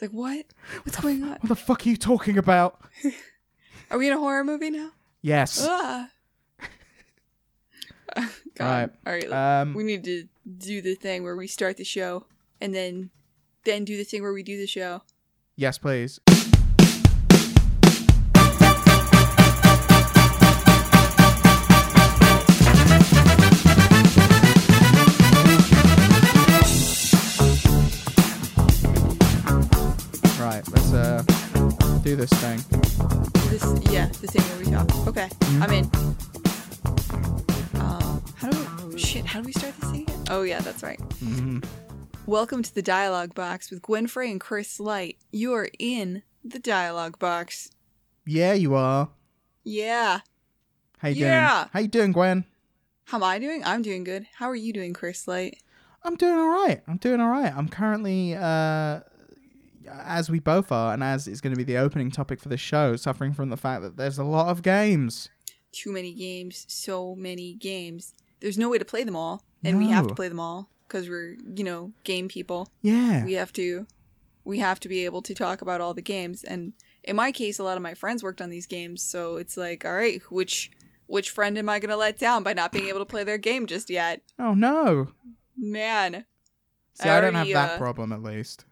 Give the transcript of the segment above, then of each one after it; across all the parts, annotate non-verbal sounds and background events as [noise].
Like what? What's going on? What the fuck are you talking about? [laughs] Are we in a horror movie now? Yes. Ah. [laughs] God. Right. All right. Um, we need to do the thing where we start the show and then then do the thing where we do the show. yes, please. Do this thing. This yeah, the thing where we talk. Okay. Mhm. I'm in. Uh, how do we, shit? How do we start this thing again? Oh yeah, that's right. Mhm. Welcome to the dialogue box with Gwen Frey and Chris Light. You are in the dialogue box. Yeah, you are. Yeah. How you Yeah. doing? How you doing, Gwen? How am I doing? I'm doing good. How are you doing, Chris Light? I'm doing all right. I'm doing all right. I'm currently, uh, as we both are, and as is going to be the opening topic for the show, suffering from the fact that there's a lot of games. Too many games. So many games. There's no way to play them all, and we have to play them all because we're you know game people. Yeah. we have to we have to be able to talk about all the games and in my case a lot of my friends worked on these games so it's like all right which which friend am i going to let down by not being able to play their game just yet Oh no. man See, I I, don't have that uh, problem at least.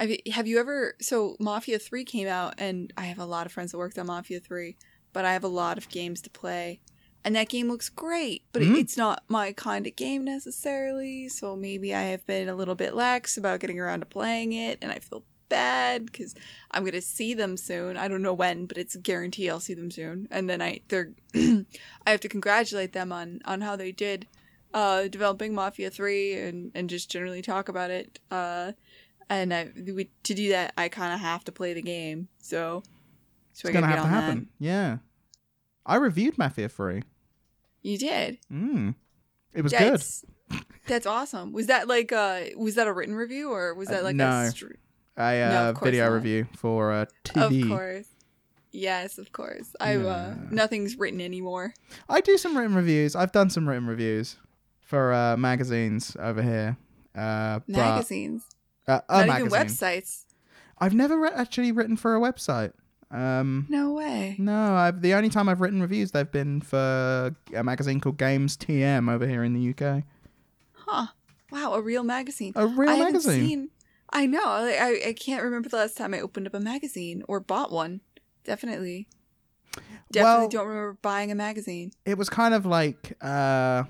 Have you, have you ever so mafia 3 came out and i have a lot of friends that worked on mafia 3 but i have a lot of games to play. And that game looks great but Mhm. it, it's not my kind of game necessarily so maybe i have been a little bit lax about getting around to playing it and i feel bad because i'm going to see them soon. I don't know when but it's a guarantee i'll see them soon. And then i they're [clears throat] i have to congratulate them on on how they did uh developing mafia 3 and and just generally talk about it. Uh and I, we, to do that, I kind of have to play the game. So, so It's I gonna have to happen. Yeah. I reviewed Mafia Three. That. You did. Mm. It was good. that's, That's awesome. Was that like uh was that a written review or was Uh, that like no. a str- No, uh, of video not. review for uh, Of course. Yes, of course. I uh nothing's written anymore. I do some written reviews. I've done some written reviews for uh, magazines over here. Uh, Magazines. Uh, a Not magazine. even websites. I've never re- actually written for a website. Um, No way. no, I've the only time I've written reviews they've been for a magazine called Games TM over here in the UK. Huh. Wow, a real magazine. A real I magazine. seen I know. I I can't remember the last time I opened up a magazine or bought one. Definitely. Definitely Well- don't remember buying a magazine. It was kind of like uh,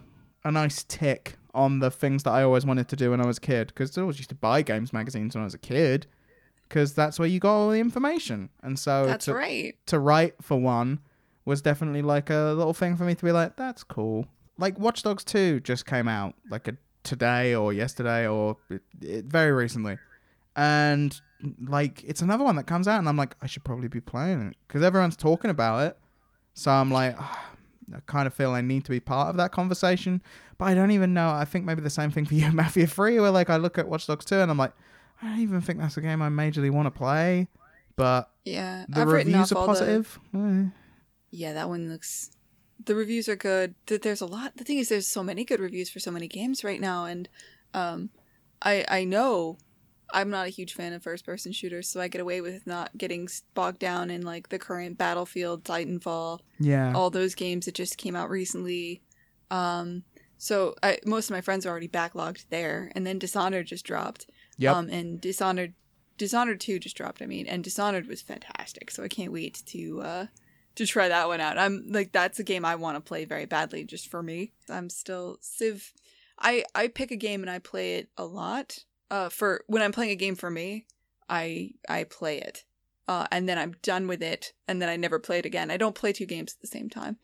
a nice tick on the things that I always wanted to do when I was a kid because I always used to buy games magazines when I was a kid because that's where you got all the information. And so That's to, right. to write for one was definitely like a little thing for me to be like, that's cool. Like Watch Dogs 2 just came out like a today or yesterday or it, it, very recently. And like it's another one that comes out and I'm like, I should probably be playing it because everyone's talking about it. So I'm like, "Ah, I kind of feel I need to be part of that conversation, but I don't even know. I think maybe the same thing for [laughs] you, Mafia 3, where like I look at Watch Dogs 2 and I'm like, I don't even think that's a game I majorly want to play. But Yeah. the I've reviews are all the positive. Eh. Yeah, that one looks. The reviews are good. Th- There's a lot. The thing is, there's so many good reviews for so many games right now, and um, I I know I'm not a huge fan of first person shooters, so I get away with not getting bogged down in like the current Battlefield, Titanfall, Yeah. all those games that just came out recently. Um, so I, most of my friends are already backlogged there, and then Dishonored just dropped. Yep. Um, and Dishonored, Dishonored two just dropped. I mean, and Dishonored was fantastic. So I can't wait to uh to try that one out. I'm like, that's a game I want to play very badly, just for me. I'm still Civ. I I pick a game and I play it a lot. Uh, for when I'm playing a game for me, I I play it. Uh, and then I'm done with it, and then I never play it again. I don't play two games at the same time.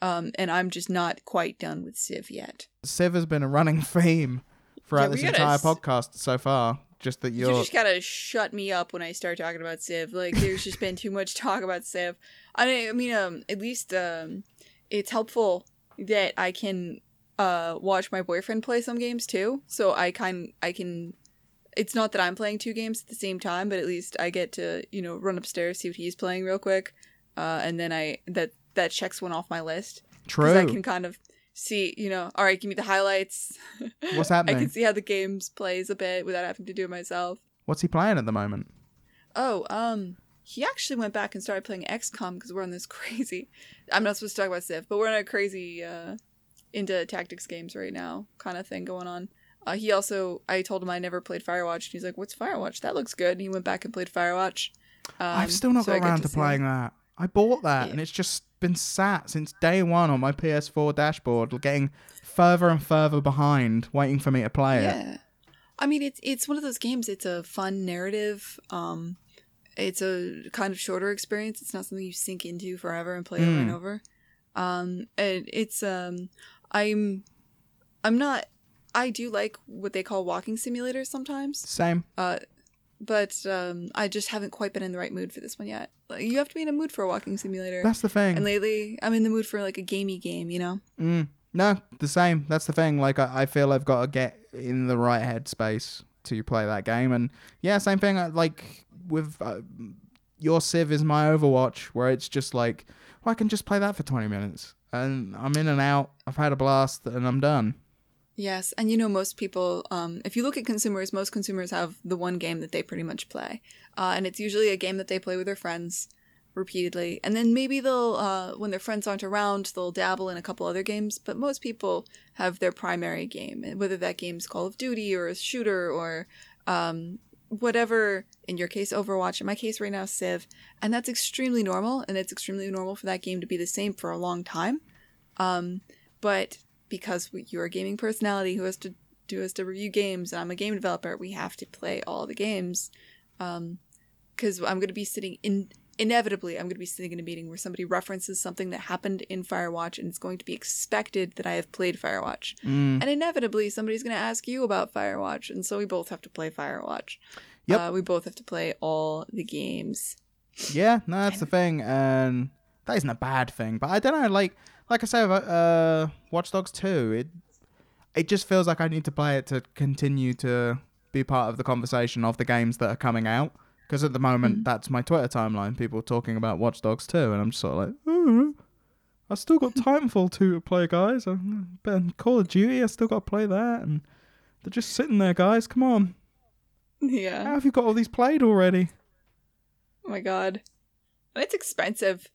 Um, and I'm just not quite done with Civ yet. Civ has been a running [laughs] theme throughout Yeah, this gotta entire s- podcast so far. Just that You you're. just gotta shut me up when I start talking about Civ. Like, there's just been too much [laughs] talk about Civ. I, I mean, um, at least um, it's helpful that I can uh watch my boyfriend play some games too. So I kind I can. It's not that I'm playing two games at the same time, but at least I get to you know run upstairs see what he's playing real quick, uh, and then I that that checks one off my list because True. I can kind of see you know all right give me the highlights. [laughs] What's happening? I can see how the games plays a bit without having to do it myself. What's he playing at the moment? Oh, um, he actually went back and started playing XCOM because we're on this [laughs] crazy. I'm not supposed to talk about Civ, but we're on a crazy uh, into tactics games right now kind of thing going on. Uh, he also, I told him I never played Firewatch, and he's like, "What's Firewatch? That looks good." And he went back and played Firewatch. Um, I've still not so got around to see- playing that. I bought that Yeah. and it's just been sat since day one on my PS4 dashboard, getting further and further behind, waiting for me to play it. Yeah, I mean, it's it's one of those games. It's a fun narrative. Um, it's a kind of shorter experience. It's not something you sink into forever and play over and Mm. over. Um, and it's um, I'm, I'm not. I do like what they call walking simulators sometimes. Same. Uh, but um, I just haven't quite been in the right mood for this one yet. Like, you have to be in a mood for a walking simulator. That's the thing. and lately, I'm in the mood for like a gamey game. You know. Mm, no, the same. That's the thing. Like, I, I feel I've got to get in the right headspace to play that game. And yeah, same thing. uh, Like, with uh, your Civ is my Overwatch, where it's just like, well, I can just play that for 20 minutes. And I'm in and out. I've had a blast and I'm done. Yes, and you know most people. Um, if you look at consumers, most consumers have the one game that they pretty much play, uh, and it's usually a game that they play with their friends repeatedly. And then maybe they'll, uh, when their friends aren't around, they'll dabble in a couple other games. But most people have their primary game, whether that game's Call of Duty or a shooter or um, whatever. In your case, Overwatch. In my case, right now, Civ, and that's extremely normal. And it's extremely normal for that game to be the same for a long time. Um, but because you're a gaming personality who has to do has to review games, and I'm a game developer, we have to play all the games. Because I'm going to be sitting in inevitably, I'm going to be sitting in a meeting where somebody references something that happened in Firewatch, and it's going to be expected that I have played Firewatch. Mm. And inevitably, somebody's going to ask you about Firewatch, and so we both have to play Firewatch. Yep. Uh, we both have to play all the games. Yeah, no, that's the thing, and that isn't a bad thing. But I don't know, like, like I say uh, Watch Dogs Two, it it just feels like I need to play it to continue to be part of the conversation of the games that are coming out. Because at the moment, Mhm. that's my Twitter timeline, people talking about Watch Dogs Two, and I'm just sort of like, oh, I still got [laughs] Titanfall two to play, guys. I'm and Call of Duty, I still got to play that, and they're just sitting there, guys. Come on, Yeah. how have you got all these played already? Oh my god. It's expensive.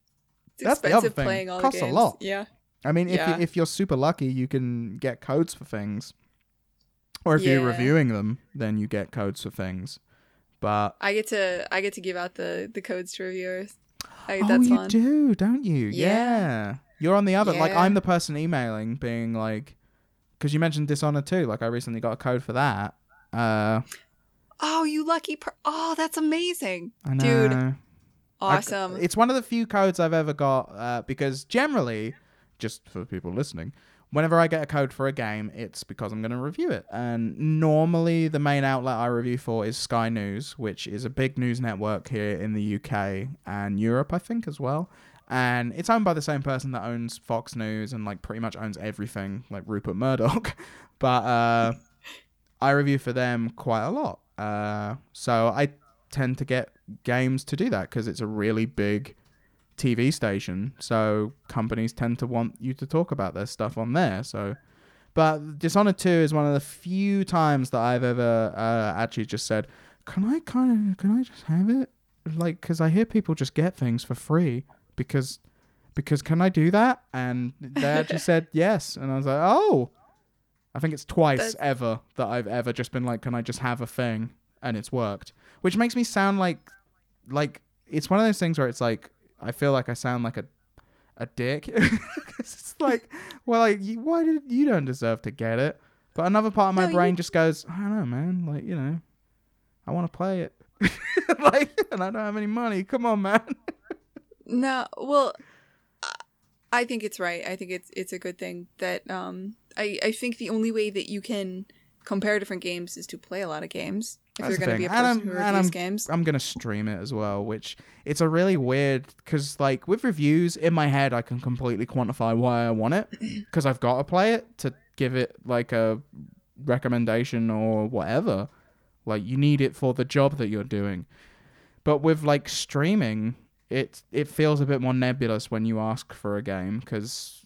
It's That's the other thing. playing all Costs the a lot. Yeah. I mean, if Yeah. you, if you're super lucky, you can get codes for things, or if you're reviewing them, then you get codes for things. But I get to I get to give out the the codes to reviewers. I, oh, that's you fun. do, don't you? Yeah. Yeah. You're on the other. Like I'm the person emailing, being like, because you mentioned Dishonored too. Like I recently got a code for that. Uh, Oh, you lucky per- Oh, that's amazing. I Dude, I- Awesome. it's one of the few codes I've ever got uh, because generally, just for people listening, whenever I get a code for a game, it's because I'm going to review it. And normally, the main outlet I review for is Sky News, which is a big news network here in the UK and Europe, I think, as well. And it's owned by the same person that owns Fox News and like pretty much owns everything, like Rupert Murdoch. [laughs] but uh, I review for them quite a lot. Uh, so I tend to get games to do that because it's a really big TV station. So companies tend to want you to talk about their stuff on there. So, but Dishonored 2 is one of the few times that I've ever uh, actually just said, "Can I kind of can I just have it?" Like cuz I hear people just get things for free because because can I do that? And they actually said [laughs] yes, and I was like, "Oh." I think it's twice That's- ever that I've ever just been like, "Can I just have a thing?" and it's worked, which makes me sound like like it's one of those things where it's like I feel like I sound like a a dick. [laughs] it's like, well, like you, why did you don't deserve to get it? But another part of my No, you- brain just goes, I don't know, man. Like you know, I want to play it. [laughs] like, and I don't have any money. Come on, man. No, well, I- I think it's right. I think it's it's a good thing that um I I think the only way that you can compare different games is to play a lot of games. If you're going to be a thing. And person who reviews I'm- games. I'm gonna stream it as well, which it's a really weird because like with reviews in my head, I can completely quantify why I want it [clears throat] because I've got to play it to give it like a recommendation or whatever. Like you need it for the job that you're doing. But with like streaming, it it feels a bit more nebulous when you ask for a game because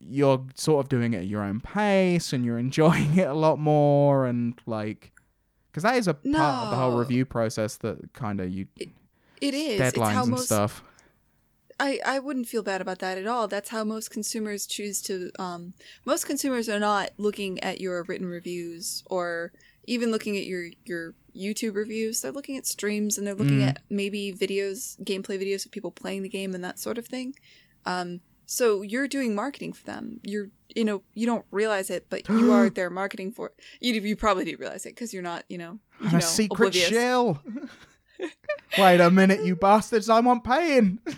you're sort of doing it at your own pace and you're [laughs] enjoying it a lot more and like because that is a part of the whole review process that kind of you It is. It's deadlines how and most stuff. I, I wouldn't feel bad about that at all. That's how most consumers choose to. Um, most consumers are not looking at your written reviews or even looking at your your YouTube reviews. They're looking at streams and they're looking Mm. at maybe videos, gameplay videos of people playing the game and that sort of thing. Um, so you're doing marketing for them. You're you know you don't realize it, but you are [gasps] their marketing for. You you probably do realize it because you're not you know you I'm know a secret oblivious. shill. [laughs] Wait a minute, you bastards! I want paying. [laughs]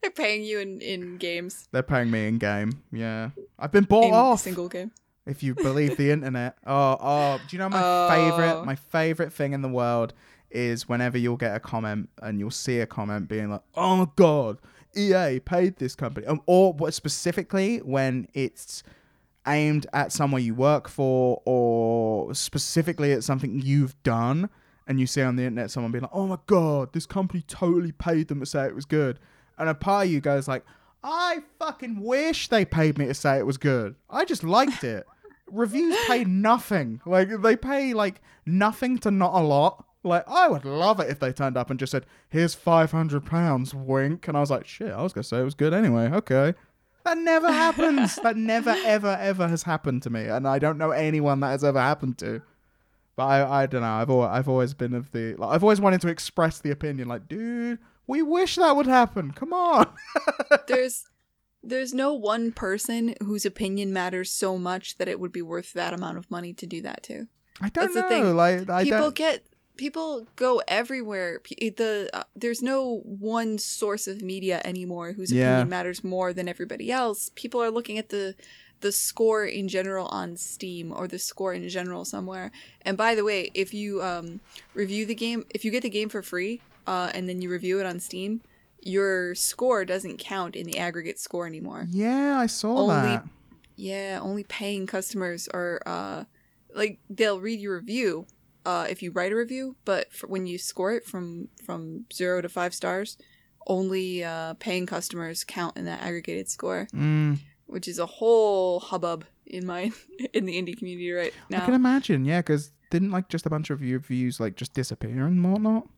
They're paying you in in games They're paying me in game. Yeah, I've been bought in off. single game. if you believe the internet. [laughs] Oh, oh, do you know my Oh. favorite? My favorite thing in the world is whenever you'll get a comment and you'll see a comment being like, "Oh my god, EA paid this company," um, or what specifically when it's aimed at somewhere you work for, or specifically at something you've done. And you see on the internet someone being like, "Oh my god, this company totally paid them to say it was good," and a part of you goes like, "I fucking wish they paid me to say it was good. I just liked it." [laughs] Reviews pay nothing. Like they pay like nothing to not a lot. Like I would love it if they turned up and just said, "Here's five hundred pounds," wink, and I was like, "Shit, I was gonna say it was good anyway." Okay. That never happens. [laughs] that never, ever, ever has happened to me, and I don't know anyone that has ever happened to. But I, I don't know. I've always, I've always been of the, like, I've always wanted to express the opinion, like, dude, we wish that would happen. Come on. [laughs] there's there's no one person whose opinion matters so much that it would be worth that amount of money to do that to. I don't That's the know. thing. Like, I people don't. get people go everywhere. The uh, there's no one source of media anymore whose Yeah. opinion matters more than everybody else. People are looking at the the score in general on Steam or the score in general somewhere. And by the way, if you um, review the game, if you get the game for free uh, and then you review it on Steam, your score doesn't count in the aggregate score anymore. yeah, I saw Only- that. Yeah, only paying customers are uh like they'll read your review uh if you write a review, but for when you score it from from 0 to 5 stars, only uh paying customers count in that aggregated score, Mm, which is a whole hubbub in my [laughs] in the indie community right now. I can imagine. Yeah, because didn't like just a bunch of your views like just disappear and whatnot,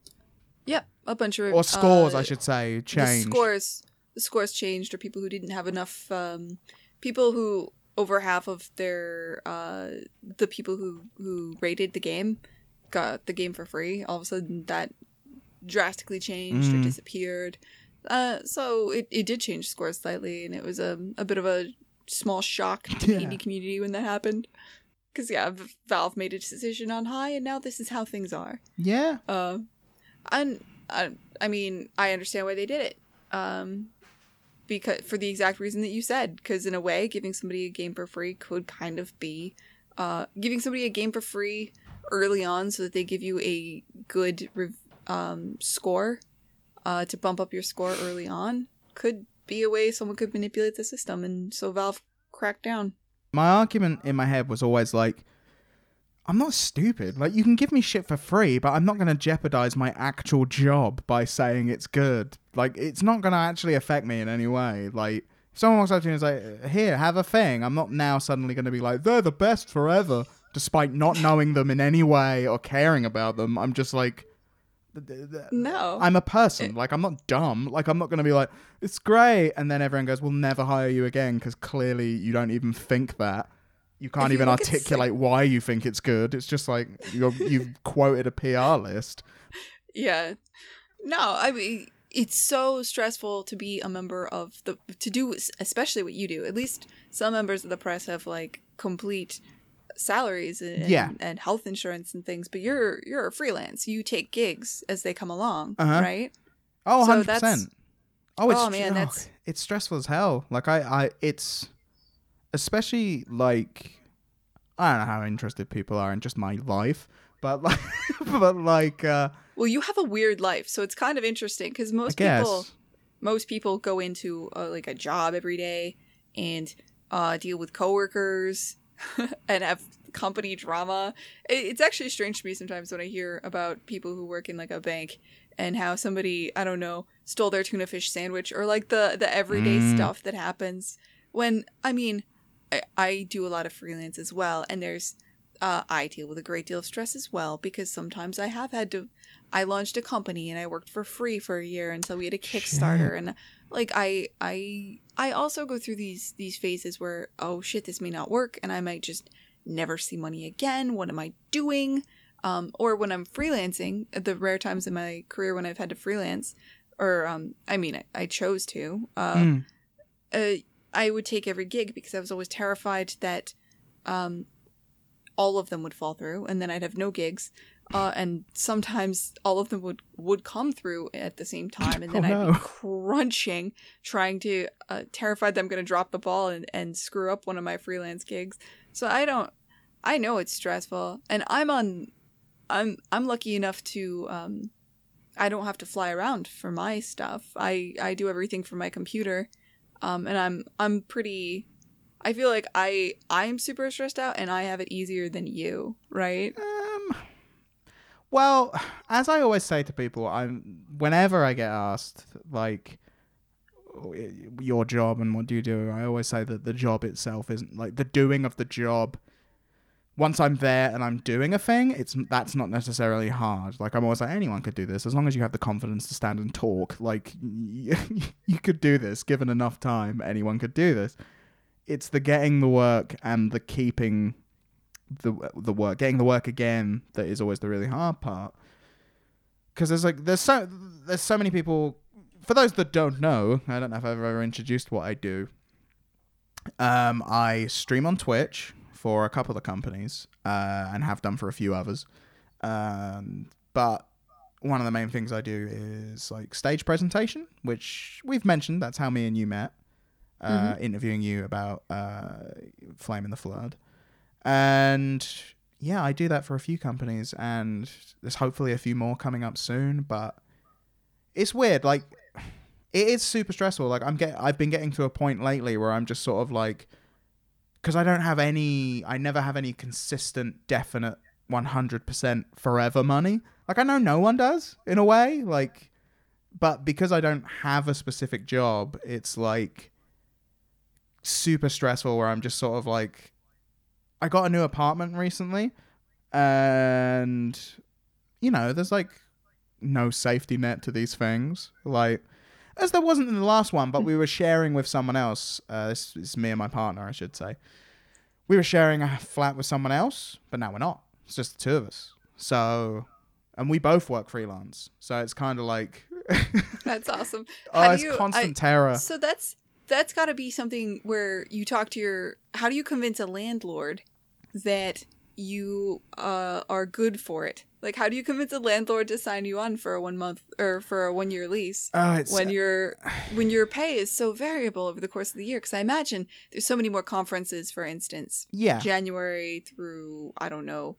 Yep, a bunch of or scores, uh, I should say, the change. scores the scores changed or people who didn't have enough um people who over half of their uh the people who who rated the game got the game for free all of a sudden that drastically changed or Mm. disappeared uh so it, it did change scores slightly and it was a, a bit of a small shock to the [laughs] Yeah. indie community when that happened because yeah valve made a decision on high and now this is how things are Yeah, uh, and I, I mean, I understand why they did it. Um, because for the exact reason that you said, because in a way, giving somebody a game for free could kind of be, uh, giving somebody a game for free early on so that they give you a good rev- um, score, uh, to bump up your score early on could be a way someone could manipulate the system, and so Valve cracked down. my argument in my head was always like, I'm not stupid. Like, you can give me shit for free, but I'm not going to jeopardize my actual job by saying it's good. Like, it's not going to actually affect me in any way. Like, if someone walks up to me and is like, here, have a thing, I'm not now suddenly going to be like, they're the best forever, despite not knowing them in any way or caring about them. I'm just like, No, I'm a person. Like, I'm not dumb. Like, I'm not going to be like, it's great. And then everyone goes, we'll never hire you again because clearly you don't even think that. You can't you even look at, like- articulate why you think it's good. It's just like you're, you've [laughs] quoted a PR list. Yeah. No, I mean it's so stressful to be a member of the to do especially what you do. At least some members of the press have like complete salaries and, Yeah. and health insurance and things, but you're you're a freelance. You take gigs as they come along, Uh-huh. right? Oh, So 100 that's- percent. Oh, it's Oh, man, oh, that's- it's stressful as hell. Like I, I, it's especially like I don't know how interested people are in just my life, but [laughs] like, but like, uh, Well, you have a weird life, so it's kind of interesting cuz most people most people go into uh, like a job every day and uh, deal with coworkers [laughs] and have company drama. It, it's actually strange to me sometimes when I hear about people who work in like a bank and how somebody I don't know stole their tuna fish sandwich or like the the everyday Mm. stuff that happens. When I mean, I, I do a lot of freelance as well, and there's uh, I deal with a great deal of stress as well because sometimes I have had to. I launched a company and I worked for free for a year until we had a Kickstarter, and like I I I also go through these these phases where oh shit this may not work and I might just never see money again. What am I doing? Um, or when I'm freelancing, at the rare times in my career when I've had to freelance, or um, I mean I, I chose to. Uh, Mm. uh, I would take every gig because I was always terrified that um, all of them would fall through, and then I'd have no gigs. Uh, and sometimes all of them would would come through at the same time, and then Oh, I'd be crunching, trying to uh, terrified that I'm going to drop the ball and, and screw up one of my freelance gigs. So I don't. I know it's stressful, and I'm on. I'm I'm lucky enough to. Um, I don't have to fly around for my stuff. I I do everything from my computer, um, and I'm I'm pretty. I feel like I I'm super stressed out, and I have it easier than you, right? Um, well, as I always say to people, I'm whenever I get asked like your job and what do you do, I always say that the job itself isn't like the doing of the job. Once I'm there and I'm doing a thing, it's that's not necessarily hard. Like I'm always like anyone could do this as long as you have the confidence to stand and talk. Like [laughs] you could do this given enough time. Anyone could do this. It's the getting the work and the keeping the the work, getting the work again that is always the really hard part. Because there's like there's so there's so many people. For those that don't know, I don't know if I've ever introduced what I do. Um, I stream on Twitch for a couple of companies, uh, and have done for a few others. Um, but one of the main things I do is like stage presentation, which we've mentioned. That's how me and you met, uh, interviewing you about uh, Flame in the Flood. And yeah, I do that for a few companies, and there's hopefully a few more coming up soon. But it's weird, like it is super stressful. Like I'm get, I've been getting to a point lately where I'm just sort of like, because I don't have any, I never have any consistent, definite, 100% forever money. Like I know no one does in a way, like, but because I don't have a specific job, it's like super stressful. Where I'm just sort of like, I got a new apartment recently, and you know, there's like no safety net to these things. Like, as there wasn't in the last one, but we were sharing with someone else. Uh, this is me and my partner, I should say. We were sharing a flat with someone else, but now we're not. It's just the two of us. So, and we both work freelance. So it's kind of like, That's awesome. oh, How it's you- constant I- terror. So that's that's got to be something where you talk to your. How do you convince a landlord that you uh, are good for it? Like, how do you convince a landlord to sign you on for a one month or for a one year lease Oh, it's when your when your pay is so variable over the course of the year? Because I imagine there's so many more conferences, for instance, yeah. January through I don't know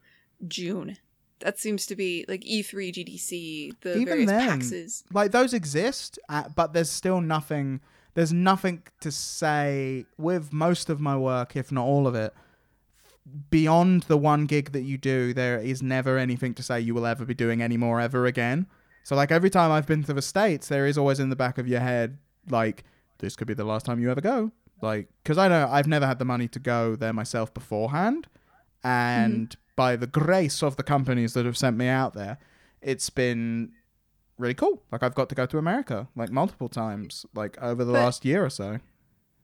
June. That seems to be like E E3, GDC, the Even various then, PAXs. like those exist uh, but there's still nothing there's nothing to say with most of my work if not all of it beyond the one gig that you do there is never anything to say you will ever be doing any more ever again. So like every time i've been to the states there is always in the back of your head like this could be the last time you ever go. Like because i know i've never had the money to go there myself beforehand and mm-hmm. by the grace of the companies that have sent me out there it's been really cool. Like I've got to go to America like multiple times, like over the But- last year or so.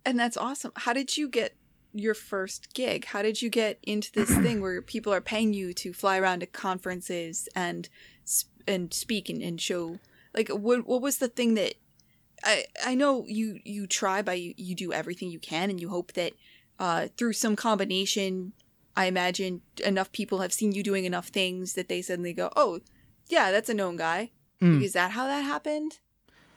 And that's awesome. How did you get your first gig? How did you get into this [clears throat] thing where people are paying you to fly around to conferences and and speak and, and show? Like, what what was the thing that I I know you you try by you, you do everything you can and you hope that uh, through some combination, I imagine enough people have seen you doing enough things that they suddenly go, oh, yeah, that's a known guy. Mm. Is that how that happened?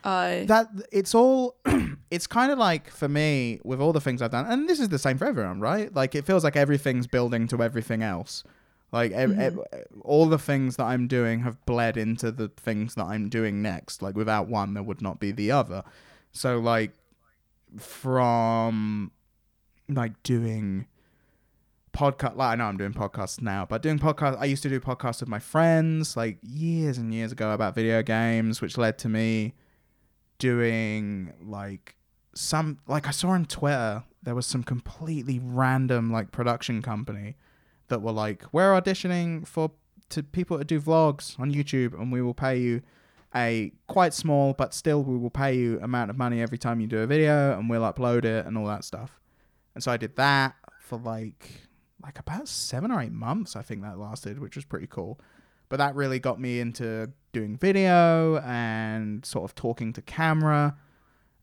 Uh, That it's all [clears throat] it's kind of like for me with all the things I've done, and this is the same for everyone, right? Like it feels like everything's building to everything else. Like ev- ev- all the things that I'm doing have bled into the things that I'm doing next. Like without one, there would not be the other. So like from like doing podcast like I know I'm doing podcasts now, but doing podcasts I used to do podcasts with my friends like years and years ago about video games, which led to me doing like some like I saw on Twitter there was some completely random like production company that were like, "We're auditioning for to people to do vlogs on YouTube, and we will pay you a quite small, but still we will pay you amount of money every time you do a video, and we'll upload it and all that stuff." And so I did that for like like about seven or eight months. I think that lasted, which was pretty cool. But that really got me into doing video and sort of talking to camera.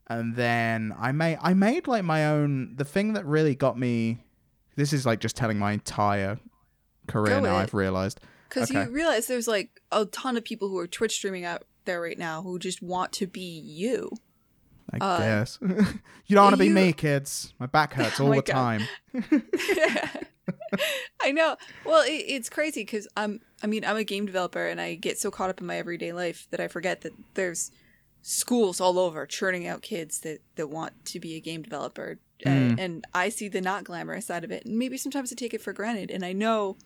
And then I made I made like my own the thing that really got me this is like just telling my entire career Go now it. I've realized. Because Okay. you realize there's like a ton of people who are Twitch streaming out there right now who just want to be you. I Uh, guess. [laughs] you don't want to be you- me, kids. My back [laughs] hurts Oh all my the God. time. [laughs] I know. Well, it, it's crazy because I'm. I mean, I'm a game developer, and I get so caught up in my everyday life that I forget that there's schools all over churning out kids that that want to be a game developer, and, Mm. and I see the not glamorous side of it, and maybe sometimes I take it for granted, and I know,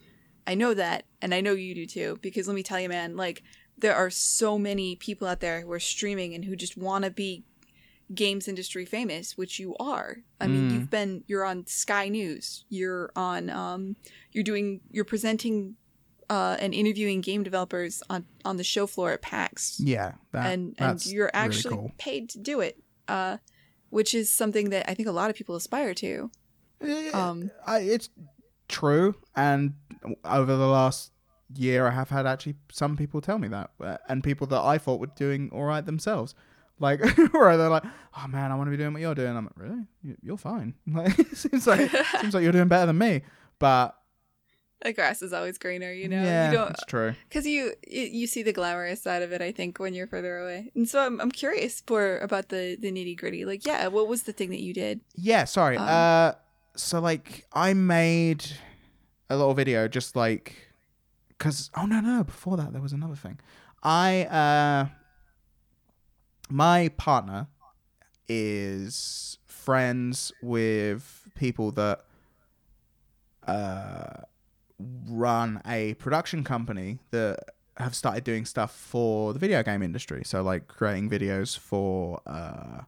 I know that, and I know you do too, because let me tell you, man, like there are so many people out there who are streaming and who just want to be games industry famous, which you are. I mean, Mm. you've been you're on Sky News. You're on um you're doing you're presenting uh and interviewing game developers on on the show floor at PAX. Yeah. That, and and you're really actually cool. paid to do it. Uh which is something that I think a lot of people aspire to. Eh, Um I, it's true, and over the last year, I have had actually some people tell me that, uh, and people that I thought were doing all right themselves, like [laughs] where they're like, "Oh man, I want to be doing what you're doing." I'm like, "Really? You- You're fine." [laughs] Like, it seems like [laughs] seems like you're doing better than me, but the grass is always greener, you know. yeah, you don't it's true. because you you see the glamorous side of it i think when you're further away and so i'm, I'm curious for about the the nitty gritty like yeah what was the thing that you did Yeah, sorry. Um, uh, so like I made a little video just like because oh no no no before that there was another thing. I uh my partner is friends with people that uh run a production company that have started doing stuff for the video game industry. So like creating videos for uh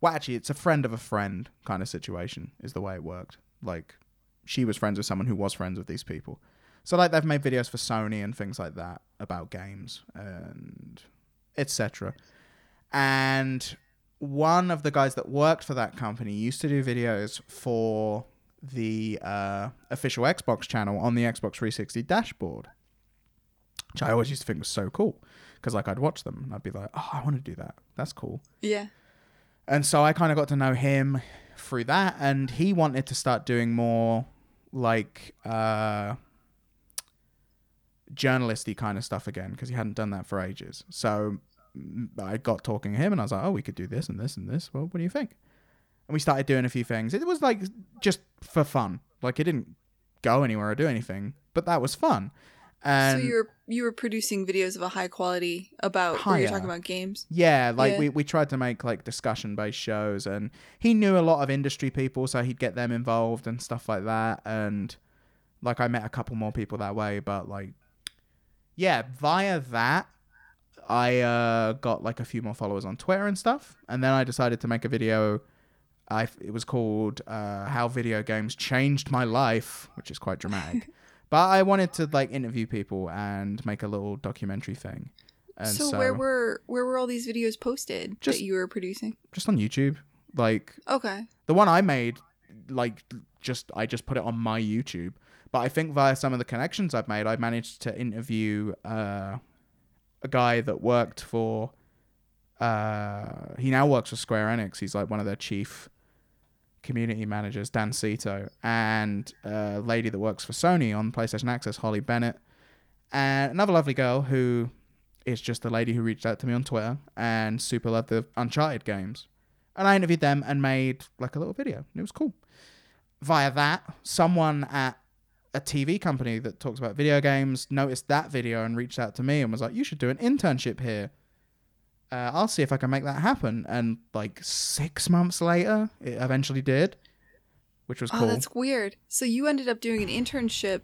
well, actually, it's a friend of a friend kind of situation, is the way it worked. Like, she was friends with someone who was friends with these people. So, like, they've made videos for Sony and things like that about games and etc. And one of the guys that worked for that company used to do videos for the uh, official Xbox channel on the Xbox 360 dashboard, which I always used to think was so cool. Because, like, I'd watch them and I'd be like, oh, I want to do that. That's cool. yeah And so I kind of got to know him through that, and he wanted to start doing more like uh, journalisty kind of stuff again because he hadn't done that for ages. So I got talking to him, and I was like, "Oh, we could do this and this and this. Well, what do you think?" And we started doing a few things. It was like just for fun. Like it didn't go anywhere or do anything, but that was fun. And so you were you were producing videos of a high quality about where you're talking about games Yeah, like Yeah. we, we tried to make like discussion based shows and he knew a lot of industry people so he'd get them involved and stuff like that and like I met a couple more people that way but like yeah, via that I uh got like a few more followers on Twitter and stuff and then I decided to make a video I it was called uh how video games changed my life, which is quite dramatic. [laughs] but I wanted to like interview people and make a little documentary thing. And so, so where were where were all these videos posted Just- that you were producing just on YouTube. Like okay the one I made, like just I just put it on my YouTube. But I think via some of the connections I've made, I managed to interview uh, a guy that worked for. Uh, he now works for Square Enix. He's like one of their chief community managers, Dan Cito, and a lady that works for Sony on PlayStation Access, Holly Bennett, and another lovely girl who is just the lady who reached out to me on Twitter and super loved the Uncharted games. And I interviewed them and made like a little video. It was cool. Via that, someone at a TV company that talks about video games noticed that video and reached out to me and was like, "You should do an internship here. Uh, I'll see if I can make that happen." And like six months later, it eventually did, which was oh cool. that's weird so you ended up doing an internship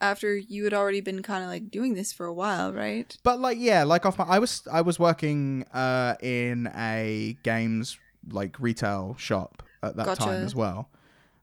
after you had already been kind of like doing this for a while right But like yeah, like off my I was I was working uh in a games like retail shop at that Gotcha. time as well.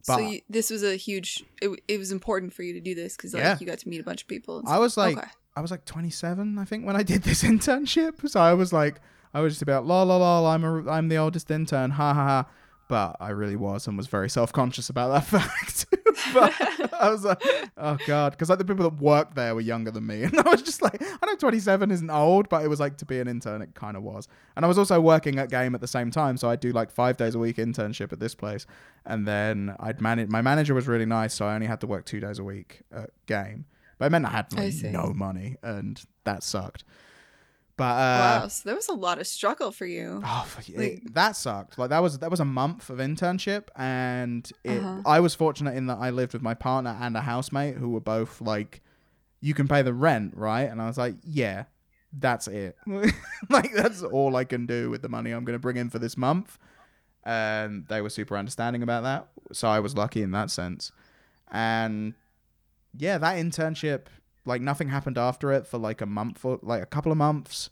But so you, this was a huge. It, it was important for you to do this because like Yeah. you got to meet a bunch of people. And I was like, Okay. I was like 27, I think, when I did this [laughs] internship. So I was like, I was just about la la la. I'm a, I'm the oldest intern. Ha ha ha. But I really was and was very self conscious about that [laughs] fact. But [laughs] I was like, oh god, because like the people that worked there were younger than me, [laughs] and I was just like, I know 27 isn't old, but it was like to be an intern, it kind of was. And I was also working at game at the same time, so I'd do like five days a week internship at this place, and then I'd manage. My manager was really nice, so I only had to work two days a week at game, but it meant I had like, no money, and that sucked. But uh, wow, so there was a lot of struggle for you. Oh, it- Like- that sucked. Like that was that was a month of internship, and it, Uh-huh. I was fortunate in that I lived with my partner and a housemate who were both like, "You can pay the rent, right?" And I was like, "Yeah, that's it. [laughs] like that's all I can do with the money I'm going to bring in for this month." And they were super understanding about that, so I was lucky in that sense. And yeah, that internship, like nothing happened after it for like a month or like a couple of months.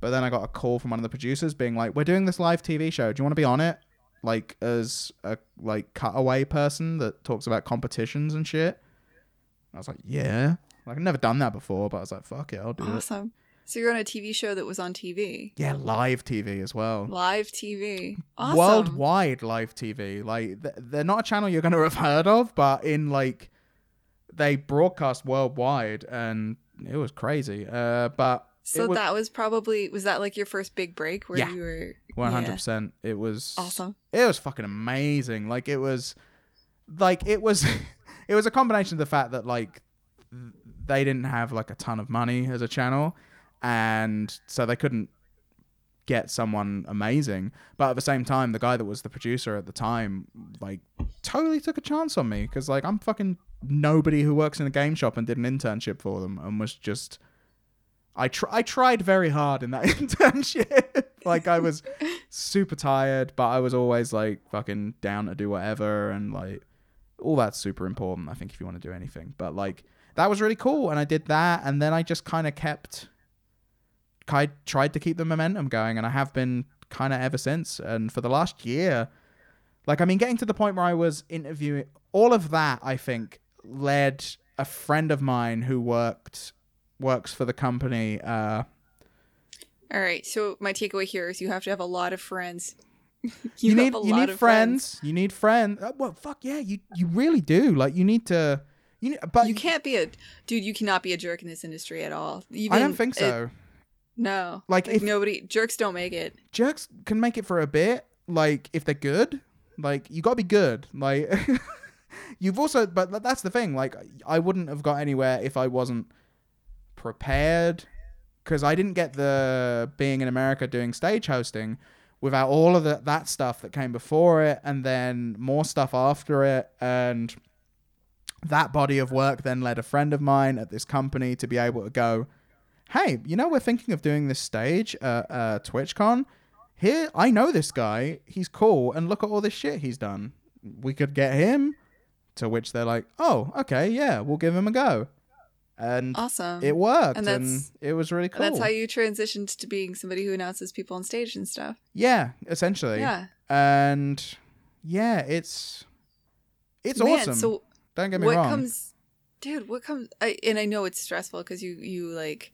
But then I got a call from one of the producers being like, "We're doing this live TV show. Do you want to be on it?" Like as a like cutaway person that talks about competitions and shit. I was like, "Yeah." Like I've never done that before, but I was like, "Fuck it, I'll do it." Awesome. So you're on a TV show that was on TV, Yeah, live TV as well. live TV. Awesome. Worldwide live TV. Like th- they're not a channel you're going to have heard of, but in like they broadcast worldwide and it was crazy. Uh but So was, that was probably was that like your first big break where Yeah. you were One hundred Yeah. percent. It was awesome. It was fucking amazing. Like it was, like it was, [laughs] it was a combination of the fact that like they didn't have like a ton of money as a channel, and so they couldn't get someone amazing. But at the same time, the guy that was the producer at the time, like, totally took a chance on me because like I'm fucking nobody who works in a game shop and did an internship for them and was just. I tr- I tried very hard in that [laughs] internship. like I was super tired, but I was always like fucking down to do whatever and like all that's super important, I think, if you want to do anything. But like that was really cool and I did that and then I just kind of kept I tried to keep the momentum going and I have been kind of ever since. And for the last year, like I mean getting to the point where I was interviewing all of that I think led a friend of mine who worked works for the company uh All right. So my takeaway here is you have to have a lot of friends. [laughs] you, have need a you lot need of friends. You need friends. Uh, well, fuck yeah, you you really do. Like you need to. You need, but You can't be a dude. You cannot be a jerk in this industry at all. Even I don't think it- so. no, Like, like if- nobody jerks don't make it. Jerks can make it for a bit. Like if they're good, like you gotta be good. Like [laughs] you've also, but that's the thing. Like I wouldn't have got anywhere if I wasn't prepared. Because I didn't get the being in America doing stage hosting without all of the, that stuff that came before it, and then more stuff after it, and that body of work then led a friend of mine at this company to be able to go, hey, you know, we're thinking of doing this stage at uh, TwitchCon. Here, I know this guy. He's cool, and look at all this shit he's done. We could get him. To which they're like, oh, okay, yeah, we'll give him a go. And Awesome. it worked, And and, that's- it was really cool. that's how you transitioned to being somebody who announces people on stage and stuff. yeah, essentially. Yeah. And yeah, it's it's Man, awesome. So Don't get me what wrong. comes, dude? What comes? I, and I know it's stressful because you you like.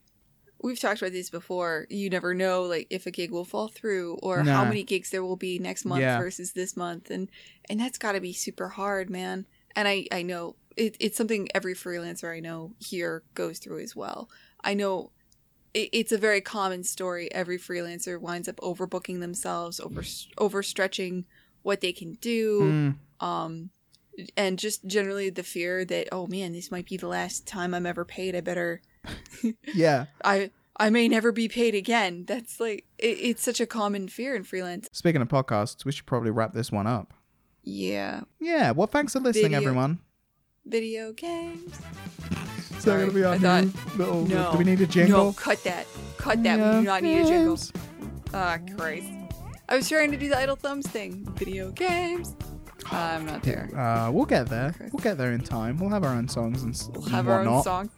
We've talked about these before. You never know, like if a gig will fall through, or how many gigs there will be next month Yeah. versus this month, and and that's got to be super hard, man. And I I know it, it's something every freelancer I know here goes through as well. I know it, it's a very common story. Every freelancer winds up overbooking themselves, over overstretching what they can do Mm, um and just generally the fear that oh man this might be the last time i'm ever paid i better [laughs] yeah. i i may never be paid again that's like it, it's such a common fear in freelance Speaking of podcasts, we should probably wrap this one up. Yeah Yeah. Well, thanks for listening, Video- everyone. video games Is Sorry, that gonna be our I new little? no Do we need a jingle? no cut that cut that we do not need a jingle ah christ i was trying to do the idle thumbs thing video games i'm not there Uh, we'll get there. We'll get there in time. We'll have our own songs and, s- we'll have our own whatnot. song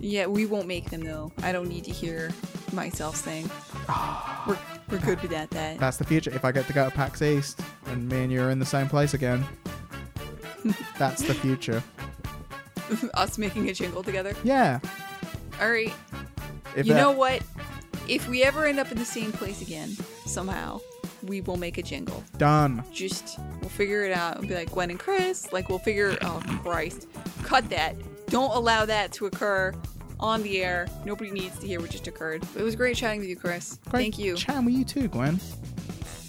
yeah we won't make them though i don't need to hear myself saying. [gasps] we're, we're good without that That's the future. If I get to go to PAX East and me and you are in the same place again, [laughs] That's the future. [laughs] Us making a jingle together. Yeah. All right. If you that- know what? If we ever end up in the same place again, somehow, we will make a jingle. done. Just we'll figure it out and be like Gwen and Chris. Like we'll figure. Um, oh Christ! Cut that. Don't allow that to occur on the air. Nobody needs to hear what just occurred. It was great chatting with you, Chris. Great Thank you. Chatting with you too, Gwen.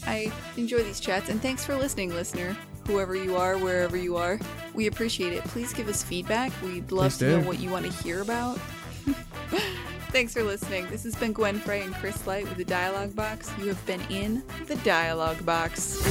I enjoy these chats, and thanks for listening, listener. Whoever you are, wherever you are, we appreciate it. Please give us feedback. We'd love Please to know what you want to hear about. [laughs] thanks for listening. This has been Gwen Frey and Chris Light with the Dialogue Box. You have been in the Dialogue Box.